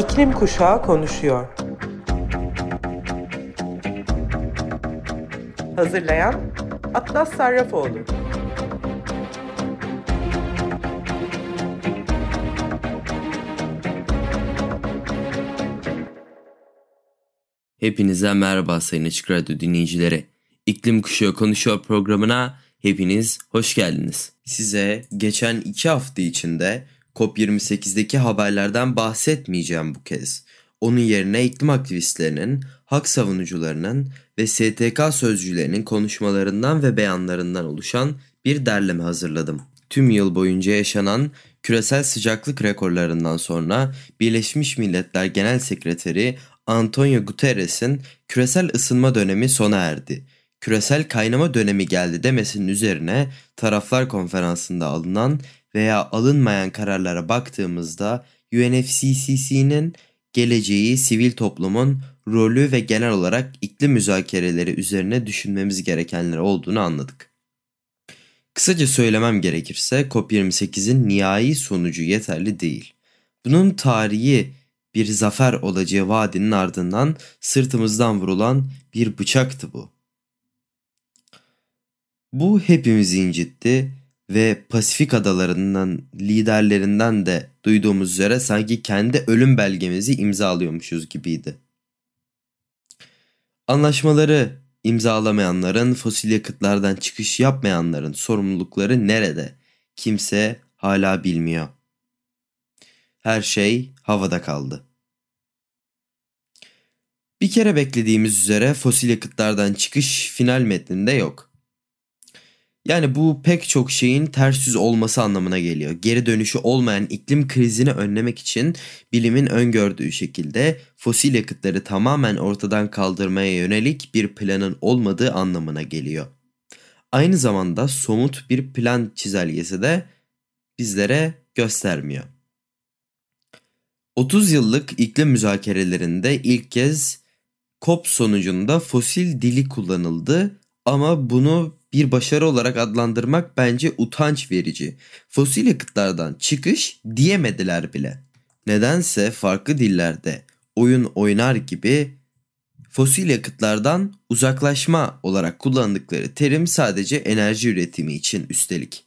İklim Kuşağı konuşuyor. Hazırlayan Atlas Sarrafoğlu. Hepinize merhaba Sayın Açık Radyo dinleyicileri. İklim Kuşağı Konuşuyor programına hepiniz hoş geldiniz. Size geçen iki hafta içinde COP28'deki haberlerden bahsetmeyeceğim bu kez. Onun yerine iklim aktivistlerinin, hak savunucularının ve STK sözcülerinin konuşmalarından ve beyanlarından oluşan bir derleme hazırladım. Tüm yıl boyunca yaşanan küresel sıcaklık rekorlarından sonra Birleşmiş Milletler Genel Sekreteri Antonio Guterres'in küresel ısınma dönemi sona erdi. Küresel kaynama dönemi geldi demesinin üzerine taraflar konferansında alınan veya alınmayan kararlara baktığımızda UNFCCC'nin geleceği, sivil toplumun rolü ve genel olarak iklim müzakereleri üzerine düşünmemiz gerekenler olduğunu anladık. Kısaca söylemem gerekirse COP28'in nihai sonucu yeterli değil. Bunun tarihi bir zafer olacağı vaadinin ardından sırtımızdan vurulan bir bıçaktı bu. Bu hepimizi incitti ve Pasifik adalarından liderlerinden de duyduğumuz üzere sanki kendi ölüm belgemizi imzalıyormuşuz gibiydi. Anlaşmaları imzalamayanların, fosil yakıtlardan çıkış yapmayanların sorumlulukları nerede? Kimse hala bilmiyor. Her şey havada kaldı. Bir kere beklediğimiz üzere fosil yakıtlardan çıkış final metninde yok. Yani bu pek çok şeyin ters yüz olması anlamına geliyor. Geri dönüşü olmayan iklim krizini önlemek için bilimin öngördüğü şekilde fosil yakıtları tamamen ortadan kaldırmaya yönelik bir planın olmadığı anlamına geliyor. Aynı zamanda somut bir plan çizelgesi de bizlere göstermiyor. 30 yıllık iklim müzakerelerinde ilk kez COP sonucunda fosil dili kullanıldı ama bunu bir başarı olarak adlandırmak bence utanç verici. Fosil yakıtlardan çıkış diyemediler bile. Nedense farklı dillerde oyun oynar gibi fosil yakıtlardan uzaklaşma olarak kullandıkları terim sadece enerji üretimi için üstelik.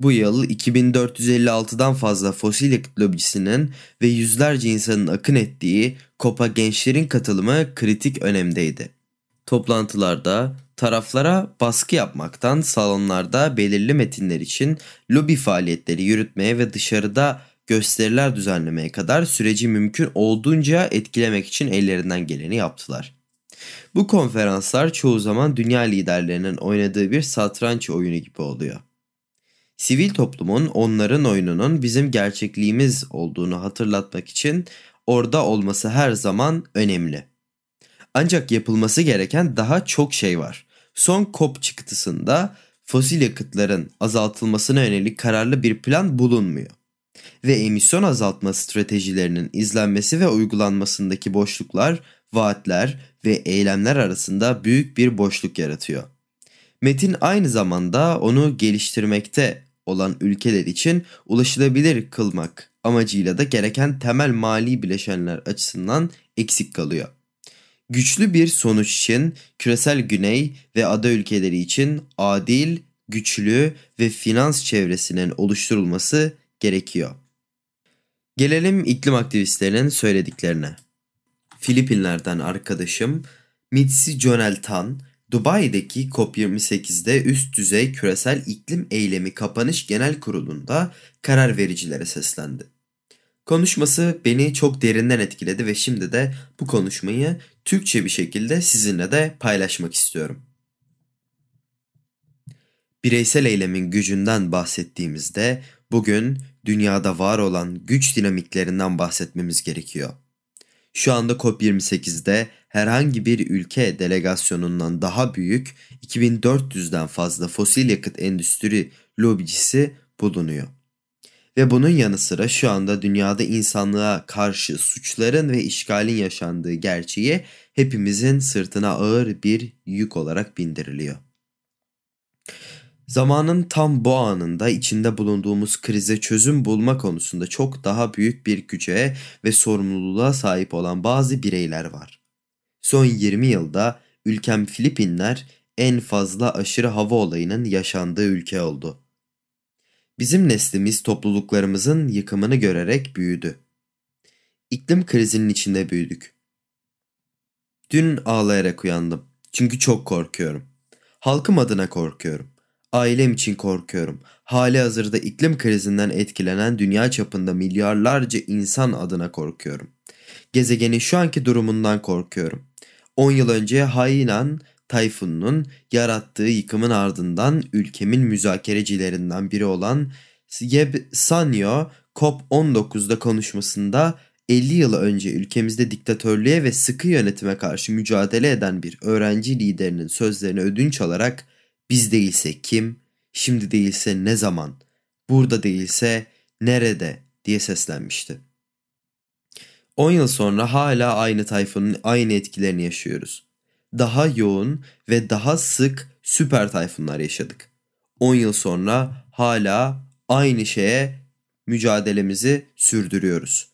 Bu yıl 2456'dan fazla fosil yakıt lobisinin ve yüzlerce insanın akın ettiği COP'a gençlerin katılımı kritik önemdeydi. Toplantılarda taraflara baskı yapmaktan salonlarda belirli metinler için lobi faaliyetleri yürütmeye ve dışarıda gösteriler düzenlemeye kadar süreci mümkün olduğunca etkilemek için ellerinden geleni yaptılar. Bu konferanslar çoğu zaman dünya liderlerinin oynadığı bir satranç oyunu gibi oluyor. Sivil toplumun onların oyununun bizim gerçekliğimiz olduğunu hatırlatmak için orada olması her zaman önemli. Ancak yapılması gereken daha çok şey var. Son COP çıktısında fosil yakıtların azaltılmasına yönelik kararlı bir plan bulunmuyor. Ve emisyon azaltma stratejilerinin izlenmesi ve uygulanmasındaki boşluklar, vaatler ve eylemler arasında büyük bir boşluk yaratıyor. Metin aynı zamanda onu geliştirmekte olan ülkeler için ulaşılabilir kılmak amacıyla da gereken temel mali bileşenler açısından eksik kalıyor. Güçlü bir sonuç için küresel güney ve ada ülkeleri için adil, güçlü ve finans çevresinin oluşturulması gerekiyor. Gelelim iklim aktivistlerinin söylediklerine. Filipinler'den arkadaşım Mitsi Jonel Tan, Dubai'deki COP28'de üst düzey küresel iklim eylemi kapanış genel kurulunda karar vericilere seslendi. Konuşması beni çok derinden etkiledi ve şimdi de bu konuşmayı Türkçe bir şekilde sizinle de paylaşmak istiyorum. Bireysel eylemin gücünden bahsettiğimizde bugün dünyada var olan güç dinamiklerinden bahsetmemiz gerekiyor. Şu anda COP28'de herhangi bir ülke delegasyonundan daha büyük 2400'den fazla fosil yakıt endüstri lobicisi bulunuyor. Ve bunun yanı sıra şu anda dünyada insanlığa karşı suçların ve işgalin yaşandığı gerçeği hepimizin sırtına ağır bir yük olarak bindiriliyor. Zamanın tam bu anında içinde bulunduğumuz krize çözüm bulma konusunda çok daha büyük bir güce ve sorumluluğa sahip olan bazı bireyler var. Son 20 yılda ülkem Filipinler en fazla aşırı hava olayının yaşandığı ülke oldu. Bizim neslimiz topluluklarımızın yıkımını görerek büyüdü. İklim krizinin içinde büyüdük. Dün ağlayarak uyandım. Çünkü çok korkuyorum. Halkım adına korkuyorum. Ailem için korkuyorum. Hali hazırda iklim krizinden etkilenen dünya çapında milyarlarca insan adına korkuyorum. Gezegenin şu anki durumundan korkuyorum. 10 yıl önce Hainan tayfununun yarattığı yıkımın ardından ülkemin müzakerecilerinden biri olan Yeb Sanyo COP19'da konuşmasında 50 yıl önce ülkemizde diktatörlüğe ve sıkı yönetime karşı mücadele eden bir öğrenci liderinin sözlerini ödünç alarak biz değilse kim, şimdi değilse ne zaman, burada değilse nerede diye seslenmişti. 10 yıl sonra hala aynı tayfunun aynı etkilerini yaşıyoruz. Daha yoğun ve daha sık süper tayfunlar yaşadık. 10 yıl sonra hala aynı şeye mücadelemizi sürdürüyoruz.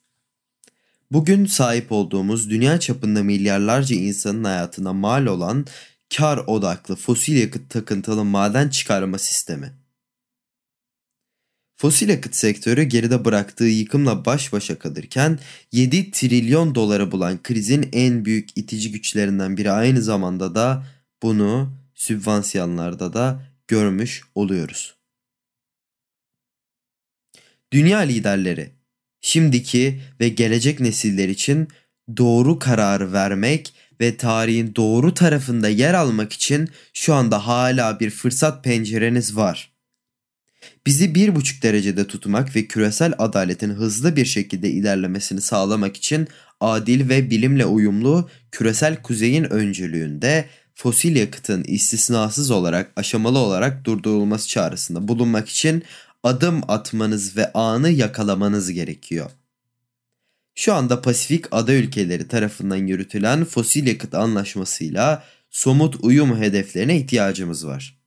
Bugün sahip olduğumuz dünya çapında milyarlarca insanın hayatına mal olan kar odaklı fosil yakıt takıntılı maden çıkarma sistemi. Fosil yakıt sektörü geride bıraktığı yıkımla baş başa kalırken 7 trilyon doları bulan krizin en büyük itici güçlerinden biri aynı zamanda da bunu sübvansiyonlarda da görmüş oluyoruz. Dünya liderleri şimdiki ve gelecek nesiller için doğru karar vermek ve tarihin doğru tarafında yer almak için şu anda hala bir fırsat pencereniz var. Bizi bir buçuk derecede tutmak ve küresel adaletin hızlı bir şekilde ilerlemesini sağlamak için adil ve bilimle uyumlu küresel kuzeyin öncülüğünde fosil yakıtın istisnasız olarak aşamalı olarak durdurulması çağrısında bulunmak için adım atmanız ve anı yakalamanız gerekiyor. Şu anda Pasifik ada ülkeleri tarafından yürütülen fosil yakıt anlaşmasıyla somut uyum hedeflerine ihtiyacımız var.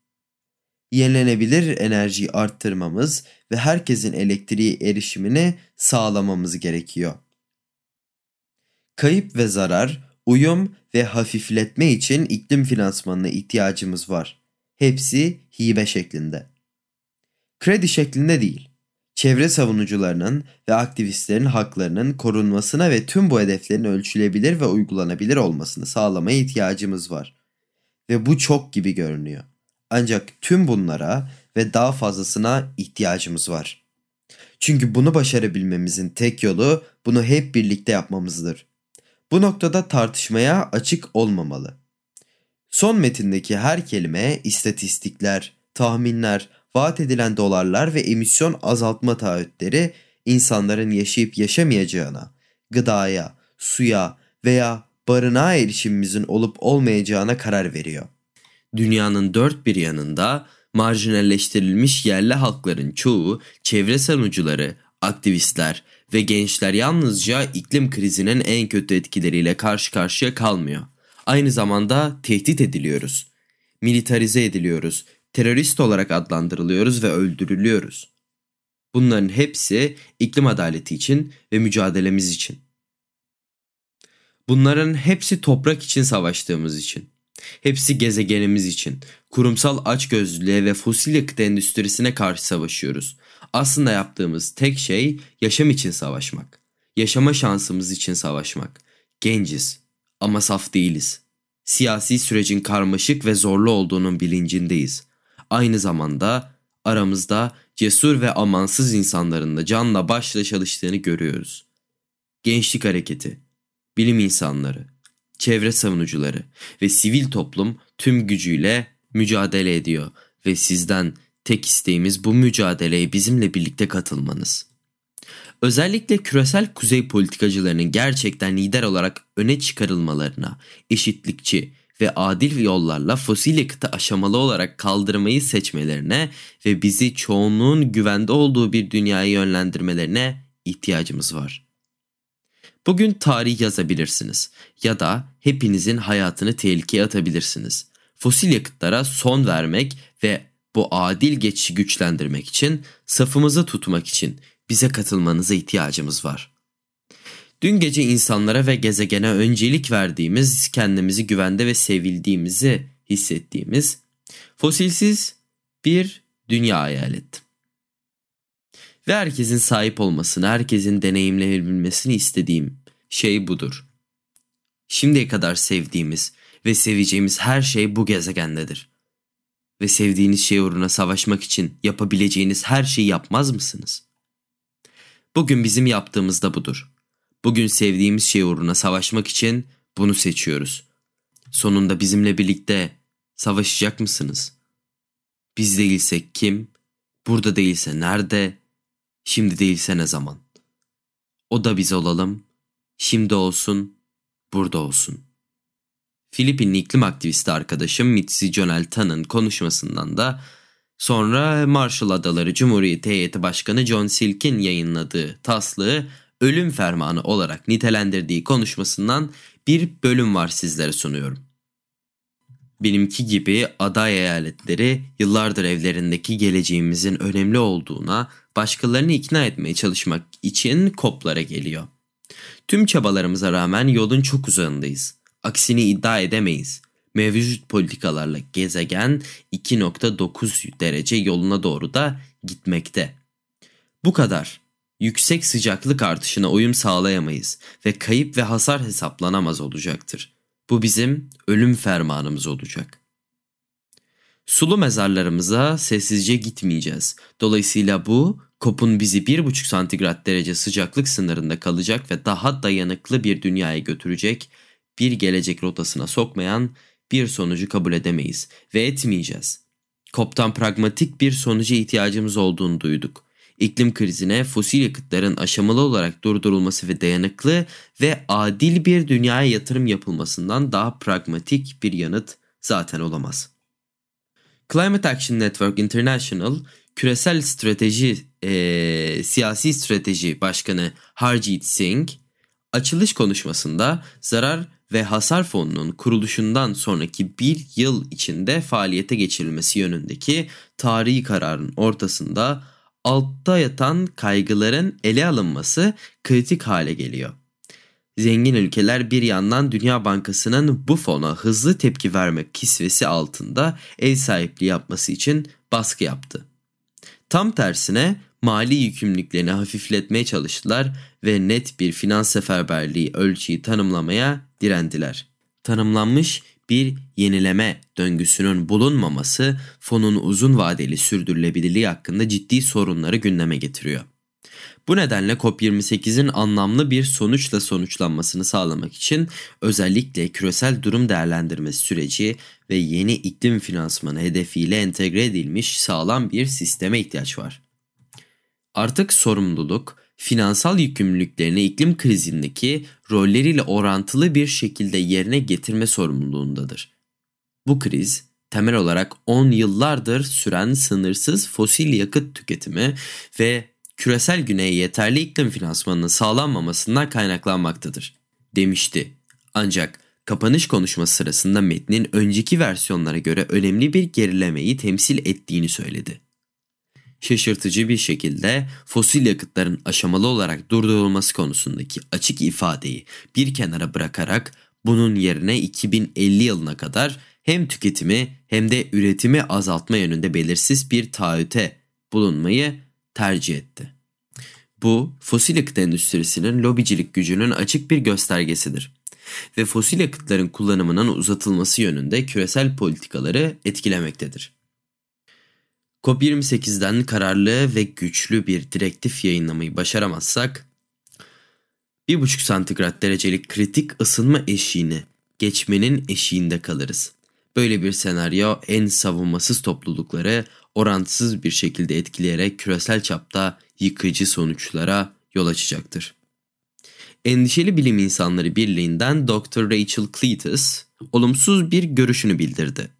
Yenilenebilir enerjiyi arttırmamız ve herkesin elektriği erişimini sağlamamız gerekiyor. Kayıp ve zarar, uyum ve hafifletme için iklim finansmanına ihtiyacımız var. Hepsi hibe şeklinde. Kredi şeklinde değil çevre savunucularının ve aktivistlerin haklarının korunmasına ve tüm bu hedeflerin ölçülebilir ve uygulanabilir olmasını sağlamaya ihtiyacımız var. Ve bu çok gibi görünüyor. Ancak tüm bunlara ve daha fazlasına ihtiyacımız var. Çünkü bunu başarabilmemizin tek yolu bunu hep birlikte yapmamızdır. Bu noktada tartışmaya açık olmamalı. Son metindeki her kelime istatistikler, tahminler, vaat edilen dolarlar ve emisyon azaltma taahhütleri insanların yaşayıp yaşamayacağına, gıdaya, suya veya barınağa erişimimizin olup olmayacağına karar veriyor. Dünyanın dört bir yanında marjinalleştirilmiş yerli halkların çoğu çevre savunucuları, aktivistler ve gençler yalnızca iklim krizinin en kötü etkileriyle karşı karşıya kalmıyor. Aynı zamanda tehdit ediliyoruz. Militarize ediliyoruz terörist olarak adlandırılıyoruz ve öldürülüyoruz. Bunların hepsi iklim adaleti için ve mücadelemiz için. Bunların hepsi toprak için savaştığımız için. Hepsi gezegenimiz için. Kurumsal açgözlülüğe ve fosil yakıt endüstrisine karşı savaşıyoruz. Aslında yaptığımız tek şey yaşam için savaşmak. Yaşama şansımız için savaşmak. Genciz ama saf değiliz. Siyasi sürecin karmaşık ve zorlu olduğunun bilincindeyiz aynı zamanda aramızda cesur ve amansız insanların da canla başla çalıştığını görüyoruz. Gençlik hareketi, bilim insanları, çevre savunucuları ve sivil toplum tüm gücüyle mücadele ediyor ve sizden tek isteğimiz bu mücadeleye bizimle birlikte katılmanız. Özellikle küresel kuzey politikacılarının gerçekten lider olarak öne çıkarılmalarına, eşitlikçi, ve adil yollarla fosil yakıtı aşamalı olarak kaldırmayı seçmelerine ve bizi çoğunluğun güvende olduğu bir dünyaya yönlendirmelerine ihtiyacımız var. Bugün tarih yazabilirsiniz ya da hepinizin hayatını tehlikeye atabilirsiniz. Fosil yakıtlara son vermek ve Bu adil geçişi güçlendirmek için, safımızı tutmak için bize katılmanıza ihtiyacımız var. Dün gece insanlara ve gezegene öncelik verdiğimiz, kendimizi güvende ve sevildiğimizi hissettiğimiz fosilsiz bir dünya hayal ettim. Ve herkesin sahip olmasını, herkesin deneyimleyebilmesini istediğim şey budur. Şimdiye kadar sevdiğimiz ve seveceğimiz her şey bu gezegendedir. Ve sevdiğiniz şey uğruna savaşmak için yapabileceğiniz her şeyi yapmaz mısınız? Bugün bizim yaptığımız da budur. Bugün sevdiğimiz şey uğruna savaşmak için bunu seçiyoruz. Sonunda bizimle birlikte savaşacak mısınız? Biz değilsek kim? Burada değilse nerede? Şimdi değilse ne zaman? O da biz olalım. Şimdi olsun, burada olsun. Filipinli iklim aktivisti arkadaşım Mitzi Jonel Tan'ın konuşmasından da sonra Marshall Adaları Cumhuriyeti Heyeti Başkanı John Silk'in yayınladığı taslığı ölüm fermanı olarak nitelendirdiği konuşmasından bir bölüm var sizlere sunuyorum. Benimki gibi aday eyaletleri yıllardır evlerindeki geleceğimizin önemli olduğuna başkalarını ikna etmeye çalışmak için koplara geliyor. Tüm çabalarımıza rağmen yolun çok uzağındayız. Aksini iddia edemeyiz. Mevcut politikalarla gezegen 2.9 derece yoluna doğru da gitmekte. Bu kadar. Yüksek sıcaklık artışına uyum sağlayamayız ve kayıp ve hasar hesaplanamaz olacaktır. Bu bizim ölüm fermanımız olacak. Sulu mezarlarımıza sessizce gitmeyeceğiz. Dolayısıyla bu kopun bizi 1,5 santigrat derece sıcaklık sınırında kalacak ve daha dayanıklı bir dünyaya götürecek bir gelecek rotasına sokmayan bir sonucu kabul edemeyiz ve etmeyeceğiz. Koptan pragmatik bir sonuca ihtiyacımız olduğunu duyduk. İklim krizine fosil yakıtların aşamalı olarak durdurulması ve dayanıklı ve adil bir dünyaya yatırım yapılmasından daha pragmatik bir yanıt zaten olamaz. Climate Action Network International küresel strateji e, siyasi strateji başkanı Harjit Singh açılış konuşmasında zarar ve hasar fonunun kuruluşundan sonraki bir yıl içinde faaliyete geçirilmesi yönündeki tarihi kararın ortasında altta yatan kaygıların ele alınması kritik hale geliyor. Zengin ülkeler bir yandan Dünya Bankası'nın bu fona hızlı tepki vermek kisvesi altında ev sahipliği yapması için baskı yaptı. Tam tersine mali yükümlülüklerini hafifletmeye çalıştılar ve net bir finans seferberliği ölçüyü tanımlamaya direndiler. Tanımlanmış bir yenileme döngüsünün bulunmaması fonun uzun vadeli sürdürülebilirliği hakkında ciddi sorunları gündeme getiriyor. Bu nedenle COP28'in anlamlı bir sonuçla sonuçlanmasını sağlamak için özellikle küresel durum değerlendirmesi süreci ve yeni iklim finansmanı hedefiyle entegre edilmiş sağlam bir sisteme ihtiyaç var. Artık sorumluluk, finansal yükümlülüklerini iklim krizindeki rolleriyle orantılı bir şekilde yerine getirme sorumluluğundadır. Bu kriz temel olarak 10 yıllardır süren sınırsız fosil yakıt tüketimi ve küresel güneye yeterli iklim finansmanının sağlanmamasından kaynaklanmaktadır, demişti. Ancak kapanış konuşması sırasında metnin önceki versiyonlara göre önemli bir gerilemeyi temsil ettiğini söyledi şaşırtıcı bir şekilde fosil yakıtların aşamalı olarak durdurulması konusundaki açık ifadeyi bir kenara bırakarak bunun yerine 2050 yılına kadar hem tüketimi hem de üretimi azaltma yönünde belirsiz bir taahhüte bulunmayı tercih etti. Bu fosil yakıt endüstrisinin lobicilik gücünün açık bir göstergesidir ve fosil yakıtların kullanımının uzatılması yönünde küresel politikaları etkilemektedir. COP28'den kararlı ve güçlü bir direktif yayınlamayı başaramazsak 1,5 santigrat derecelik kritik ısınma eşiğini geçmenin eşiğinde kalırız. Böyle bir senaryo en savunmasız toplulukları orantısız bir şekilde etkileyerek küresel çapta yıkıcı sonuçlara yol açacaktır. Endişeli Bilim İnsanları Birliği'nden Dr. Rachel Cletus olumsuz bir görüşünü bildirdi.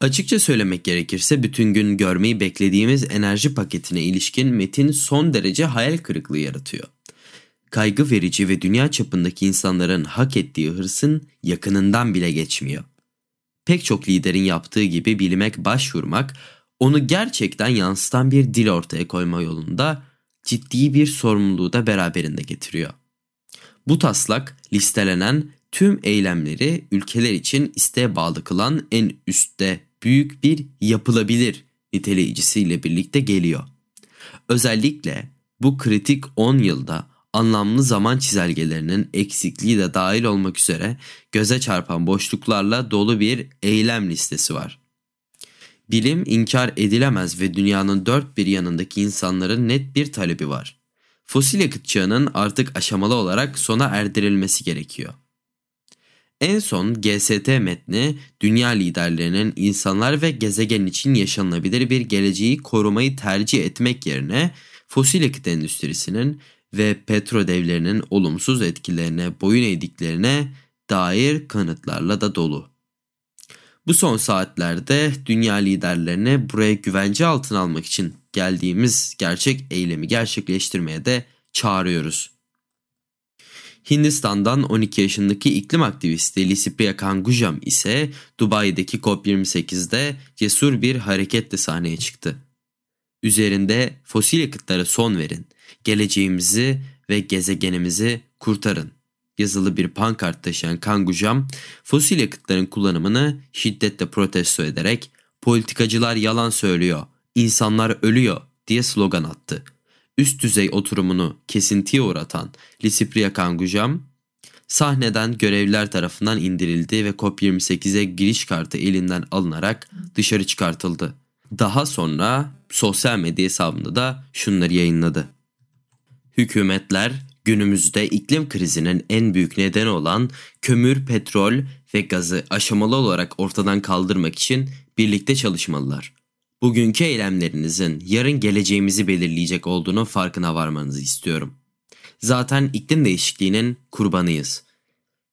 Açıkça söylemek gerekirse bütün gün görmeyi beklediğimiz enerji paketine ilişkin metin son derece hayal kırıklığı yaratıyor. Kaygı verici ve dünya çapındaki insanların hak ettiği hırsın yakınından bile geçmiyor. pek çok liderin yaptığı gibi bilmek başvurmak, onu gerçekten yansıtan bir dil ortaya koyma yolunda ciddi bir sorumluluğu da beraberinde getiriyor. Bu taslak listelenen tüm eylemleri ülkeler için isteğe bağlı kılan en üstte büyük bir yapılabilir niteleyicisiyle birlikte geliyor. Özellikle bu kritik 10 yılda anlamlı zaman çizelgelerinin eksikliği de dahil olmak üzere göze çarpan boşluklarla dolu bir eylem listesi var. Bilim inkar edilemez ve dünyanın dört bir yanındaki insanların net bir talebi var. Fosil yakıt çağının artık aşamalı olarak sona erdirilmesi gerekiyor. En son GST metni dünya liderlerinin insanlar ve gezegen için yaşanılabilir bir geleceği korumayı tercih etmek yerine fosil yakıt endüstrisinin ve petro devlerinin olumsuz etkilerine boyun eğdiklerine dair kanıtlarla da dolu. Bu son saatlerde dünya liderlerine buraya güvence altına almak için geldiğimiz gerçek eylemi gerçekleştirmeye de çağırıyoruz. Hindistan'dan 12 yaşındaki iklim aktivisti Lisipriya Kangujam ise Dubai'deki COP28'de cesur bir hareketle sahneye çıktı. Üzerinde fosil yakıtlara son verin, geleceğimizi ve gezegenimizi kurtarın yazılı bir pankart taşıyan Kangujam, fosil yakıtların kullanımını şiddetle protesto ederek politikacılar yalan söylüyor, insanlar ölüyor diye slogan attı. Üst düzey oturumunu kesintiye uğratan Lisipriya Kangujam, sahneden görevliler tarafından indirildi ve COP28'e giriş kartı elinden alınarak dışarı çıkartıldı. Daha sonra sosyal medya hesabında da şunları yayınladı. Hükümetler günümüzde iklim krizinin en büyük nedeni olan kömür, petrol ve gazı aşamalı olarak ortadan kaldırmak için birlikte çalışmalılar. Bugünkü eylemlerinizin yarın geleceğimizi belirleyecek olduğunu farkına varmanızı istiyorum. Zaten iklim değişikliğinin kurbanıyız.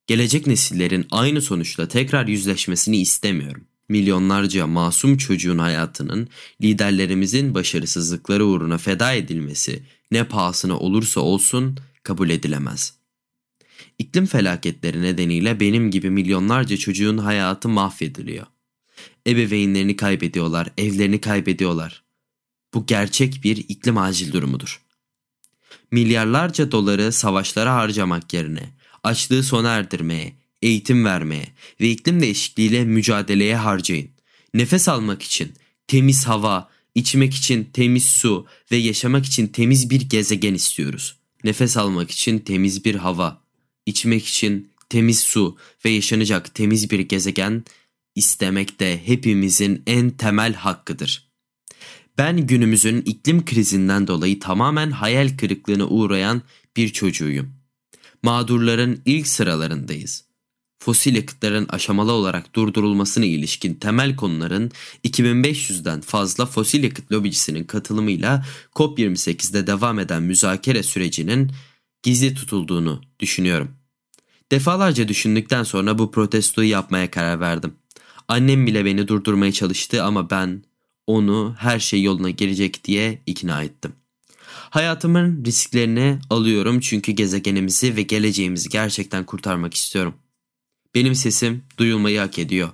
Gelecek nesillerin aynı sonuçla tekrar yüzleşmesini istemiyorum. Milyonlarca masum çocuğun hayatının liderlerimizin başarısızlıkları uğruna feda edilmesi ne pahasına olursa olsun kabul edilemez. İklim felaketleri nedeniyle benim gibi milyonlarca çocuğun hayatı mahvediliyor. Ebeveynlerini kaybediyorlar, evlerini kaybediyorlar. Bu gerçek bir iklim acil durumudur. Milyarlarca doları savaşlara harcamak yerine açlığı sona erdirmeye, eğitim vermeye ve iklim değişikliğiyle mücadeleye harcayın. Nefes almak için temiz hava, içmek için temiz su ve yaşamak için temiz bir gezegen istiyoruz nefes almak için temiz bir hava, içmek için temiz su ve yaşanacak temiz bir gezegen istemek de hepimizin en temel hakkıdır. Ben günümüzün iklim krizinden dolayı tamamen hayal kırıklığına uğrayan bir çocuğuyum. Mağdurların ilk sıralarındayız fosil yakıtların aşamalı olarak durdurulmasına ilişkin temel konuların 2500'den fazla fosil yakıt lobicisinin katılımıyla COP28'de devam eden müzakere sürecinin gizli tutulduğunu düşünüyorum. Defalarca düşündükten sonra bu protestoyu yapmaya karar verdim. Annem bile beni durdurmaya çalıştı ama ben onu her şey yoluna girecek diye ikna ettim. Hayatımın risklerini alıyorum çünkü gezegenimizi ve geleceğimizi gerçekten kurtarmak istiyorum. Benim sesim duyulmayı hak ediyor.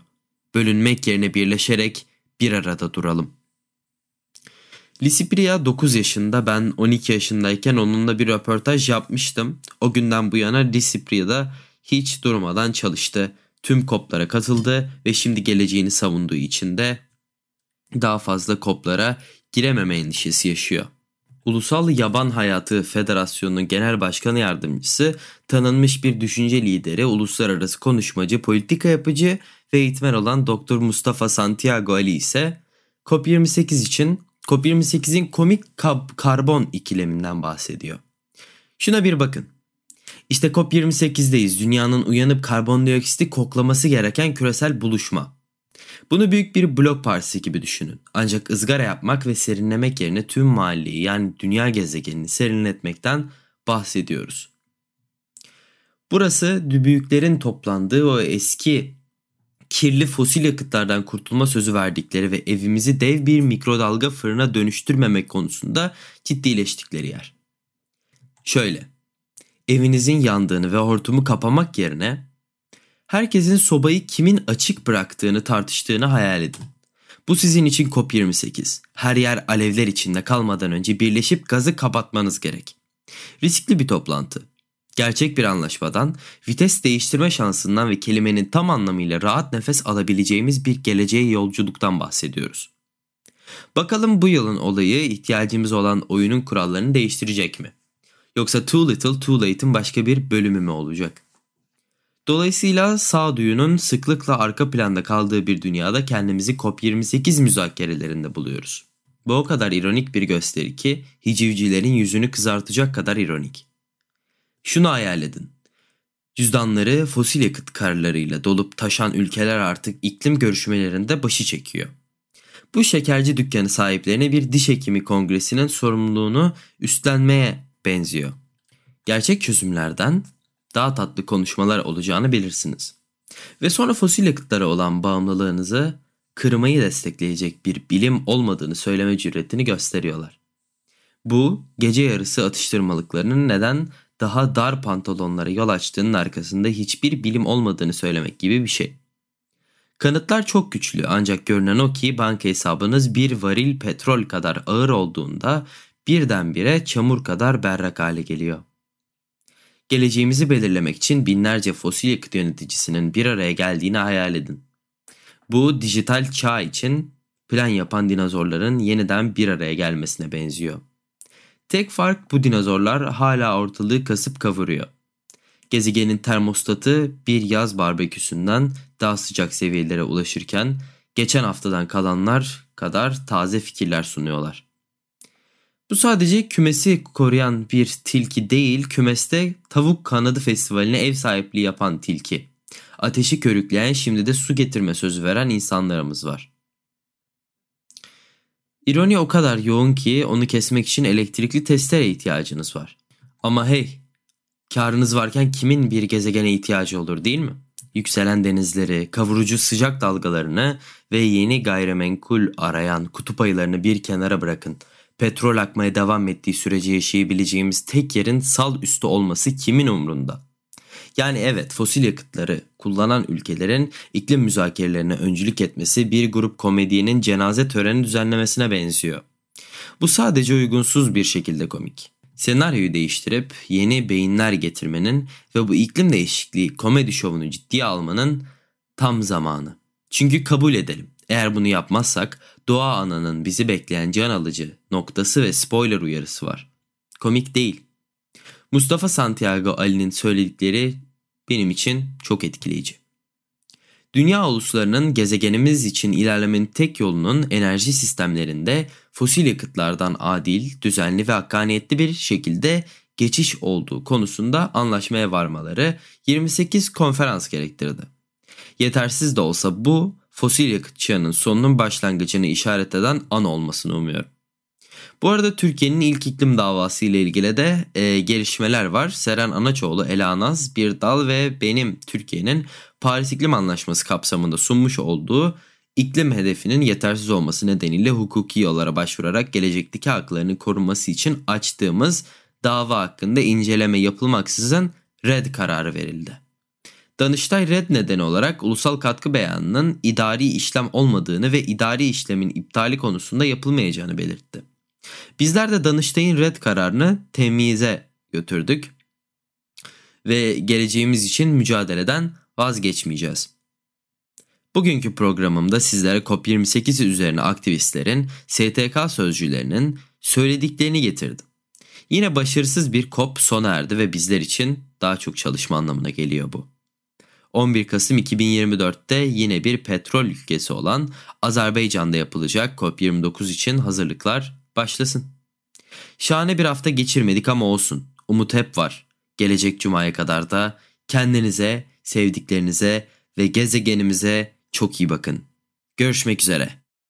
Bölünmek yerine birleşerek bir arada duralım. Lisipriya 9 yaşında ben 12 yaşındayken onunla bir röportaj yapmıştım. O günden bu yana Lisipriya'da hiç durmadan çalıştı. Tüm koplara katıldı ve şimdi geleceğini savunduğu için de daha fazla koplara girememe endişesi yaşıyor. Ulusal Yaban Hayatı Federasyonu'nun genel başkanı yardımcısı, tanınmış bir düşünce lideri, uluslararası konuşmacı, politika yapıcı ve eğitmen olan Dr. Mustafa Santiago Ali ise COP28 için COP28'in komik karbon ikileminden bahsediyor. Şuna bir bakın. İşte COP28'deyiz. Dünyanın uyanıp karbondioksiti koklaması gereken küresel buluşma. Bunu büyük bir blok partisi gibi düşünün. Ancak ızgara yapmak ve serinlemek yerine tüm mahalleyi yani dünya gezegenini serinletmekten bahsediyoruz. Burası büyüklerin toplandığı o eski kirli fosil yakıtlardan kurtulma sözü verdikleri ve evimizi dev bir mikrodalga fırına dönüştürmemek konusunda ciddileştikleri yer. Şöyle, evinizin yandığını ve hortumu kapamak yerine Herkesin sobayı kimin açık bıraktığını tartıştığını hayal edin. Bu sizin için COP28. Her yer alevler içinde kalmadan önce birleşip gazı kapatmanız gerek. Riskli bir toplantı. Gerçek bir anlaşmadan, vites değiştirme şansından ve kelimenin tam anlamıyla rahat nefes alabileceğimiz bir geleceğe yolculuktan bahsediyoruz. Bakalım bu yılın olayı ihtiyacımız olan oyunun kurallarını değiştirecek mi? Yoksa Too Little Too Late'in başka bir bölümü mü olacak? Dolayısıyla sağduyunun sıklıkla arka planda kaldığı bir dünyada kendimizi COP28 müzakerelerinde buluyoruz. Bu o kadar ironik bir gösteri ki hicivcilerin yüzünü kızartacak kadar ironik. Şunu hayal edin. Cüzdanları fosil yakıt karlarıyla dolup taşan ülkeler artık iklim görüşmelerinde başı çekiyor. Bu şekerci dükkanı sahiplerine bir diş hekimi kongresinin sorumluluğunu üstlenmeye benziyor. Gerçek çözümlerden daha tatlı konuşmalar olacağını bilirsiniz. Ve sonra fosil yakıtlara olan bağımlılığınızı kırmayı destekleyecek bir bilim olmadığını söyleme cüretini gösteriyorlar. Bu gece yarısı atıştırmalıklarının neden daha dar pantolonlara yol açtığının arkasında hiçbir bilim olmadığını söylemek gibi bir şey. Kanıtlar çok güçlü ancak görünen o ki banka hesabınız bir varil petrol kadar ağır olduğunda birdenbire çamur kadar berrak hale geliyor. Geleceğimizi belirlemek için binlerce fosil yakıt yöneticisinin bir araya geldiğini hayal edin. Bu dijital çağ için plan yapan dinozorların yeniden bir araya gelmesine benziyor. Tek fark bu dinozorlar hala ortalığı kasıp kavuruyor. Gezegenin termostatı bir yaz barbeküsünden daha sıcak seviyelere ulaşırken geçen haftadan kalanlar kadar taze fikirler sunuyorlar. Bu sadece kümesi koruyan bir tilki değil, kümeste tavuk kanadı festivaline ev sahipliği yapan tilki. Ateşi körükleyen şimdi de su getirme sözü veren insanlarımız var. İroni o kadar yoğun ki onu kesmek için elektrikli testere ihtiyacınız var. Ama hey, karınız varken kimin bir gezegene ihtiyacı olur değil mi? Yükselen denizleri, kavurucu sıcak dalgalarını ve yeni gayrimenkul arayan kutup ayılarını bir kenara bırakın. Petrol akmaya devam ettiği sürece yaşayabileceğimiz tek yerin sal üstü olması kimin umrunda? Yani evet fosil yakıtları kullanan ülkelerin iklim müzakerelerine öncülük etmesi bir grup komedyenin cenaze töreni düzenlemesine benziyor. Bu sadece uygunsuz bir şekilde komik. Senaryoyu değiştirip yeni beyinler getirmenin ve bu iklim değişikliği komedi şovunu ciddiye almanın tam zamanı. Çünkü kabul edelim. Eğer bunu yapmazsak doğa ananın bizi bekleyen can alıcı noktası ve spoiler uyarısı var. Komik değil. Mustafa Santiago Ali'nin söyledikleri benim için çok etkileyici. Dünya uluslarının gezegenimiz için ilerlemenin tek yolunun enerji sistemlerinde fosil yakıtlardan adil, düzenli ve hakkaniyetli bir şekilde geçiş olduğu konusunda anlaşmaya varmaları 28 konferans gerektirdi. Yetersiz de olsa bu fosil yakıt çağının sonunun başlangıcını işaret eden an olmasını umuyorum. Bu arada Türkiye'nin ilk iklim davası ile ilgili de e, gelişmeler var. Seren Anaçoğlu, Elanaz, Birdal ve benim Türkiye'nin Paris İklim Anlaşması kapsamında sunmuş olduğu iklim hedefinin yetersiz olması nedeniyle hukuki yollara başvurarak gelecekteki haklarının korunması için açtığımız dava hakkında inceleme yapılmaksızın red kararı verildi. Danıştay red nedeni olarak ulusal katkı beyanının idari işlem olmadığını ve idari işlemin iptali konusunda yapılmayacağını belirtti. Bizler de Danıştay'ın red kararını temize götürdük ve geleceğimiz için mücadeleden vazgeçmeyeceğiz. Bugünkü programımda sizlere COP28 üzerine aktivistlerin, STK sözcülerinin söylediklerini getirdim. Yine başarısız bir COP sona erdi ve bizler için daha çok çalışma anlamına geliyor bu. 11 Kasım 2024'te yine bir petrol ülkesi olan Azerbaycan'da yapılacak COP29 için hazırlıklar başlasın. Şahane bir hafta geçirmedik ama olsun. Umut hep var. Gelecek cumaya kadar da kendinize, sevdiklerinize ve gezegenimize çok iyi bakın. Görüşmek üzere.